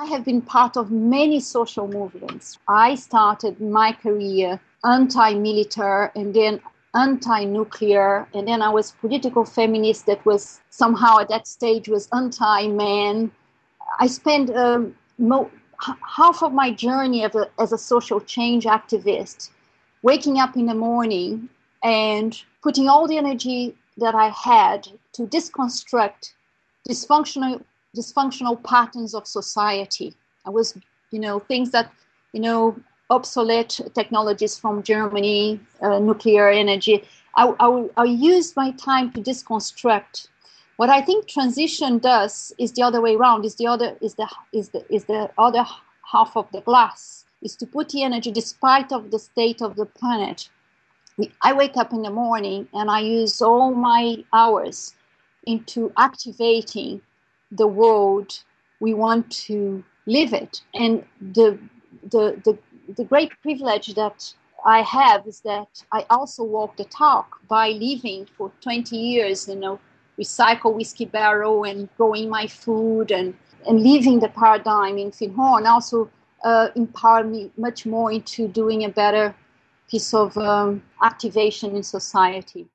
I have been part of many social movements. I started my career anti-military and then anti-nuclear and then I was political feminist that was somehow at that stage was anti-man. I spent um, mo- half of my journey as a, as a social change activist waking up in the morning and putting all the energy that I had to deconstruct dysfunctional dysfunctional patterns of society. I was, you know, things that, you know, obsolete technologies from Germany, uh, nuclear energy. I, I, I used my time to deconstruct. What I think transition does is the other way around. Is the other is the is the is the other half of the glass. Is to put the energy, despite of the state of the planet. I wake up in the morning and I use all my hours into activating the world we want to live it. And the the the the great privilege that I have is that I also walk the talk by living for 20 years, you know, recycle whiskey barrel and growing my food and, and living the paradigm in Findhorn also uh, empower me much more into doing a better piece of um, activation in society.